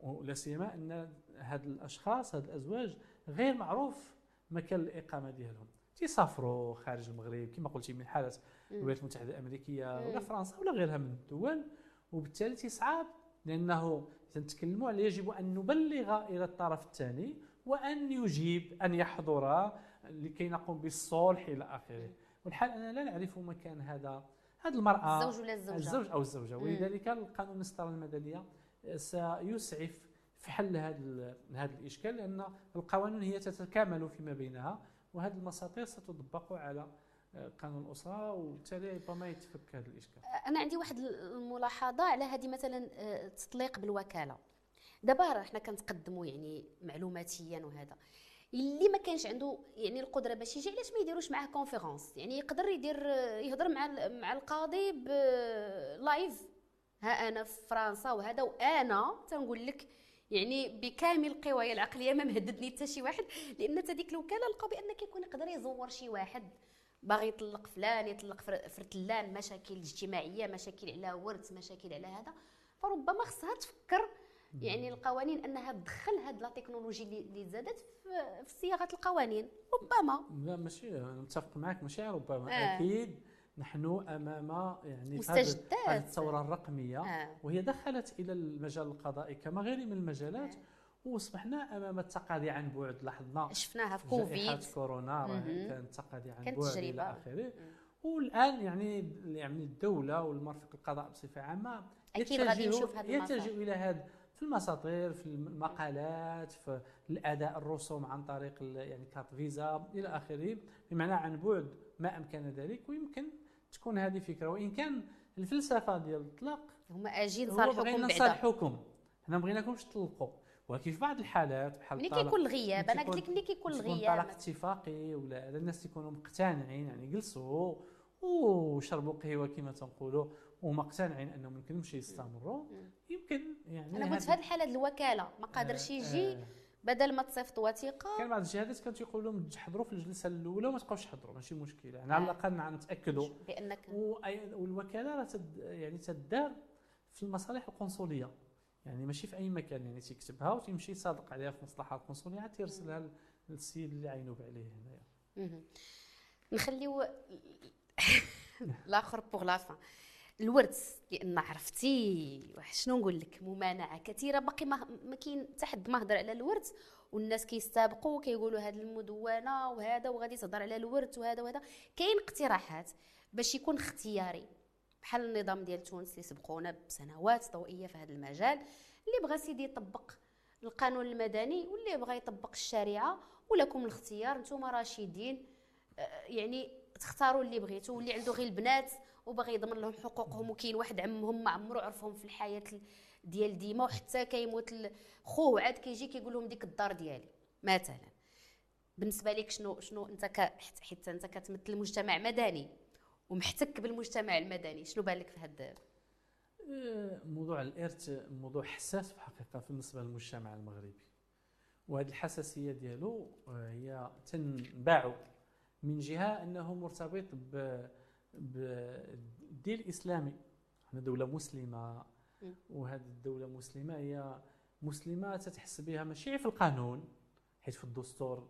ولا سيما أن هاد الأشخاص هاد الأزواج غير معروف مكان الإقامة ديالهم. تيسافروا خارج المغرب كما قلتي من حالة الولايات المتحدة الأمريكية ولا فرنسا ولا غيرها من الدول. وبالتالي تيصعب لأنه تنتكلموا على يجب أن نبلغ إلى الطرف الثاني. وأن يجيب أن يحضر لكي نقوم بالصلح إلى آخره. والحال أننا لا نعرف مكان هذا. هذه المرأة الزوج ولا الزوجة؟ الزوج أو الزوجة. ولذلك القانون الستاره المدنيه سيسعف في حل هذا هذا الإشكال لأن القوانين هي تتكامل فيما بينها وهذه المساطير ستطبق على قانون الاسره وبالتالي ربما يتفك هذا الإشكال. أنا عندي واحد الملاحظة على هذه مثلا التطليق بالوكالة. دابا إحنا كنتقدموا يعني معلوماتيا وهذا. اللي ما كانش عنده يعني القدرة باش يجي علاش ما يديروش معاه conférence يعني يقدر يدير يهضر مع مع القاضي ب live ها أنا في فرنسا وهذا وأنا تنقول لك يعني بكامل قواي العقلية ما مهددني حتى شي واحد لأن حتى ديك الوكالة لقاو بان كيكون يقدر يزور شي واحد. باغي يطلق فلان يطلق فرتلان مشاكل اجتماعية مشاكل على ورث مشاكل على هذا. فربما خصها تفكر يعني القوانين انها تدخل هاد لا تكنولوجي اللي زادت في صياغة القوانين. ربما. لا ماشي أنا متفق معك ماشي ربما. آه. أكيد نحن أمام يعني مستجدات هذه الثورة الرقمية آه. وهي دخلت إلى المجال القضائي كما غير من المجالات آه. وأصبحنا أمام التقاضي عن بعد لاحظنا شفناها في كوفيد. كورونا كانت تقاضي عن بعد إلى آخره. والآن يعني يعني الدولة والمرفق القضاء بصفة عامة أكيد غادي نشوف هذا يتجه إلى هذا في المساطير في المقالات في الأداء الرسوم عن طريق يعني كارت فيزا إلى آخره بمعنى عن بعد ما أمكن ذلك ويمكن تكون هذه فكرة. وإن كان الفلسفة ديال الإطلاق هما اجين صالحوكم بعدا. نصالحوكم حنا بغيناكمش تطلقوا. ولكن في بعض الحالات بحال ملي كيكون الغياب؟ أنا قلت لك ملي كيكون الغياب. طلاق اتفاقي ولا الناس يكونوا مقتنعين يعني جلسوا وشربوا قهوة كما تنقولوا. ومقتنعين انهم يمكنهمش يستمروا. يمكن يعني أنا قلت في هذه الحالة الوكالة ما قادرش آه، يجي آه. بدل ما تصيفط وثيقة. كان بعض الجهات كانوا تيقول لهم تحضروا في الجلسة الأولى وما تبقاوش تحضروا ماشي مشكلة. يعني على آه. الأقل نتاكدوا بانك والوكالة راه تد يعني تدار في المصالح القنصلية. يعني ماشي في أي مكان يعني تيكتبها وتمشي صادق عليها في المصلحه القنصلية عاد تيرسلها للسيد اللي عينوب عليه هنايا. نخليو الآخر pour la fin الورث لأن عرفتي شنو نقول لك ممانعة كثيرة. باقي ما, كاين حتى حد ما هضر على الورث والناس كيستابقوا كيقولوا هذه المدونة وهذا وغادي تهضر على الورث وهذا وهذا. كاين اقتراحات باش يكون اختياري بحال النظام ديال تونس اللي سبقونا بسنوات ضوئية في هذا المجال اللي بغى سيدي يطبق القانون المدني واللي بغى يطبق الشريعة ولكم الاختيار. نتوما راشدين آه، يعني تختاروا اللي بغيتوا واللي عنده غير البنات وباغي يضمن لهم حقوقهم وكاين واحد عمهم ما عمرو عرفهم في الحياة ديال ديما وحتى كيموت خوه عاد كيجي كيقول لهم ديك الدار ديالي مثلا. بالنسبة لك شنو شنو أنت حتى أنت كتمثل مجتمع مدني ومحتك بالمجتمع المدني شنو بالك في هذا آه، موضوع الإرث موضوع حساس في الحقيقة بالنسبة للمجتمع المغربي. وهذه الحساسية ديالو آه، هي تنباع من جهة أنه مرتبط بالدين الإسلامي. إحنا دولة مسلمة. وهذه الدولة المسلمه هي مسلمة تتحس بها ماشي في القانون حيث في الدستور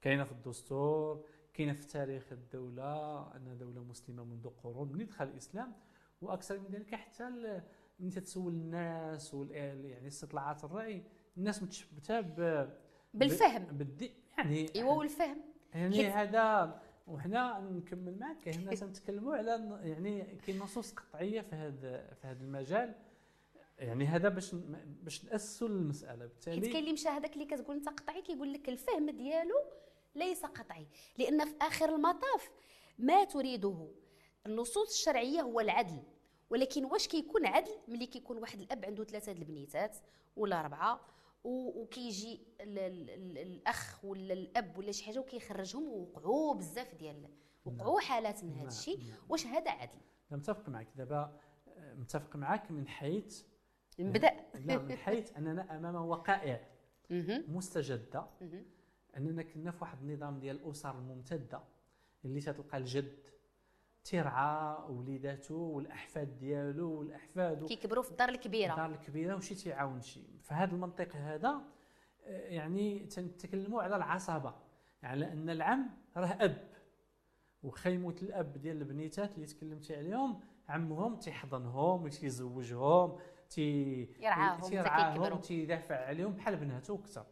كاينة في الدستور كاينة في تاريخ الدولة انها دولة مسلمة منذ قرون من دخل الإسلام. وأكثر من ذلك حتى ملي تتسول الناس يعني استطلاعات الرأي الناس متشبتة بالفهم. بالدي يعني إيوا والفهم. يعني هذا وحنا نكمل معك هنا تنتكلموا على يعني كاين نصوص قطعية في هذا في هذا المجال. يعني هذا باش باش نأسسوا المسألة. بالتالي حيت كاين اللي مشى هذاك اللي كتقول انت قطعي كيقول لك الفهم ديالو ليس قطعي. لأن في آخر المطاف ما تريده. النصوص الشرعية هو العدل. ولكن واش كيكون عدل؟ ملي كيكون واحد الأب عنده ثلاثة البنيتات ولا اربعه وكيجي الأخ ولا الأب ولا شي حاجة وكيخرجهم ووقعوا بزاف ديال وقعوا نعم. حالات من هذا نعم. الشيء. واش هذا عدل متفق معك دابا آه، متفق معك من حيث نبدا لا من حيث أننا أمام وقائع مستجدة أننا كنا في واحد النظام ديال الأسر الممتدة اللي تتلقى الجد تيرعى وليداته والأحفاد ديالو والأحفاد كيكبروا في الدار الكبيرة. الدار الكبيرة وشي تيعاون شي. فهذا المنطق هذا آه، يعني تنتكلموا على العصبه على أن العم راه أب. وخيمه الأب ديال البنيتات اللي تكلمتي عليهم عمهم تيحضنهم وتيزوجهم تي يرعاهم تيرعاهم تيدافع عليهم بحال بناته وكثر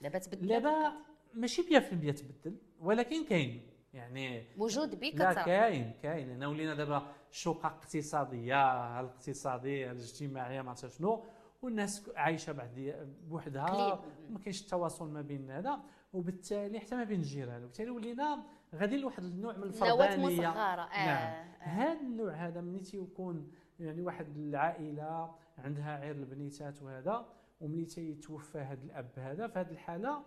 دابا تبدل دابا ماشي 100% تبدل ولكن كاين. يعني موجود بكثره لا كاين كاين. انا ولينا دابا شقق اقتصادية الاقتصاديه الاجتماعيه ما عرفت شنو. والناس عايشة بعد بوحدها ما كاينش التواصل ما بين هذا. وبالتالي حتى ما بين الجيران. وبالتالي ولينا غادي لواحد النوع من الفردانيه مصغره آه. نعم. آه. هذا النوع هذا ملي تيكون يعني واحد العائلة عندها غير البنيتات وهذا وملي تيتوفى هذا الأب هذا في هذه الحالة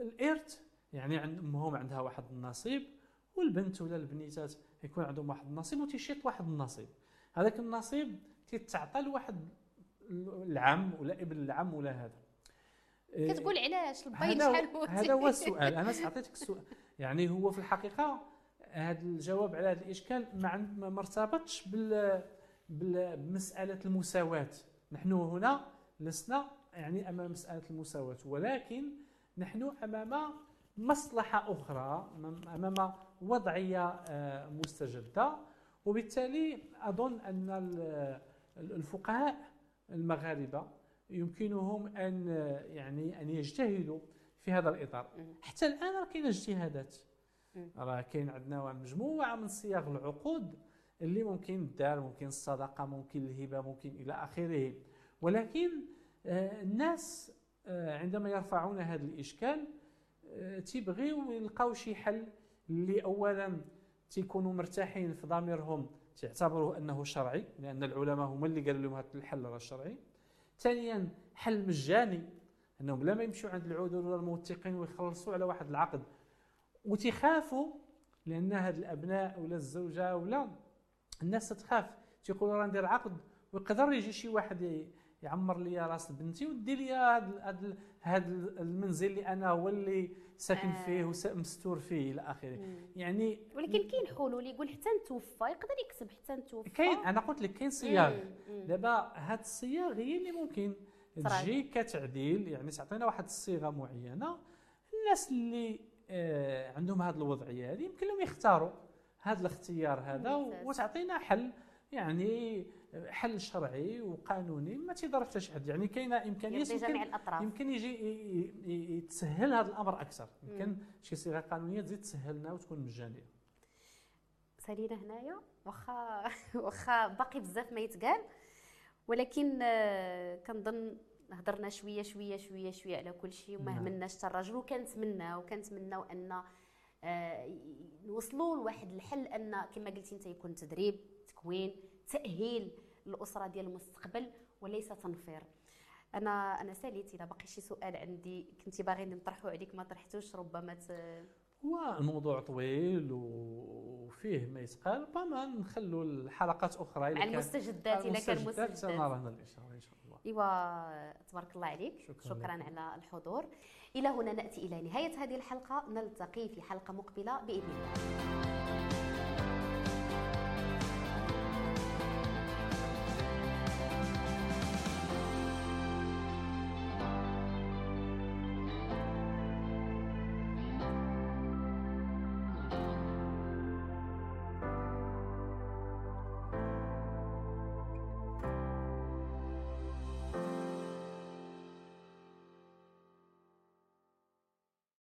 الإرث يعني عند أمهم عندها واحد النصيب. والبنت ولا البنيتات يكون عندهم واحد النصيب وتيشيط واحد النصيب. هذاك النصيب تيتعطى لواحد العم ولا ابن العم ولا هذا. كتقول علاش البين شحال هو هذا هو السؤال. أنا عطيتك السؤال. يعني هو في الحقيقة هذا الجواب على هذا الإشكال ما ما ارتبطش بال بمسألة المساواة. نحن هنا لسنا يعني أمام مسألة المساواة. ولكن نحن أمام مصلحة أخرى أمام وضعية آه، مستجدة. وبالتالي أظن أن الفقهاء المغاربة يمكنهم أن يعني أن يجتهدوا في هذا الإطار. حتى الآن راه كاين اجتهادات. راه كاين عندنا مجموعه من صياغ العقود اللي ممكن الدار ممكن الصدقة ممكن الهبة ممكن إلى آخره. ولكن آه، الناس آه، عندما يرفعون هذا الإشكال تيبغيو يلقاو شي حل اللي اولا تيكونوا مرتاحين في ضميرهم تعتبروا أنه شرعي لأن العلماء هما اللي قالوا لهم هذا الحل راه شرعي. ثانيا حل مجاني أنهم لما يمشوا عند العذر ولا الموثقين ويخلصوا على واحد العقد. وتخافوا لأن هاد الأبناء ولا الزوجة ولا الناس تخاف. تيقولوا راه ندير عقد ويقدر يجي شي واحد يعمر لي راس بنتي ودير لي هذا هذا المنزل اللي أنا هو اللي ساكن آه. فيه ومستور فيه إلى آخره. يعني ولكن كاين حلول يقول حتى نتوفى يقدر يكتب حتى نتوفى. كاين أنا قلت لك كاين صياغ دابا هاد الصياغ هي اللي ممكن تجي كتعديل يعني تعطينا واحد الصيغة معينة. الناس اللي آه عندهم هذه الوضعية هذه يمكن لهم يختاروا هذا الاختيار هذا وتعطينا حل. يعني حل شرعي وقانوني ما تيضر حتى شي حد. يعني كاينة إمكانية يمكن يمكن يجي يتسهل هذا الأمر أكثر. يمكن شي صيغة قانونية تزيد تسهلنا وتكون مجانية. سالينا هنايا واخا واخا باقي بزاف ما يتقال ولكن آه، كنظن هضرنا شوية شوية شوية شوية على كل شيء وما نعم. همناش حتى وكنتمنى وكنتمناو أن آه، نوصلوا لواحد الحل أن كما قلتي أنت يكون تدريب تكوين تأهيل الأسرة ديال المستقبل وليس تنفير. أنا أنا ساليت اذا باقي شي سؤال عندي كنتي باغي نطرحه عليك ما طرحتوش ربما ت... هو الموضوع طويل وفيه ما يتقال ربما نخلوا الحلقات أخرى مع المستجدات اذا كان مستجدات. نرانا ان شاء الله إن شاء الله. إيوا تبارك الله عليك. شكرا, شكرا على الحضور. إلى هنا نأتي إلى نهاية هذه الحلقة. نلتقي في حلقة مقبلة بإذن الله.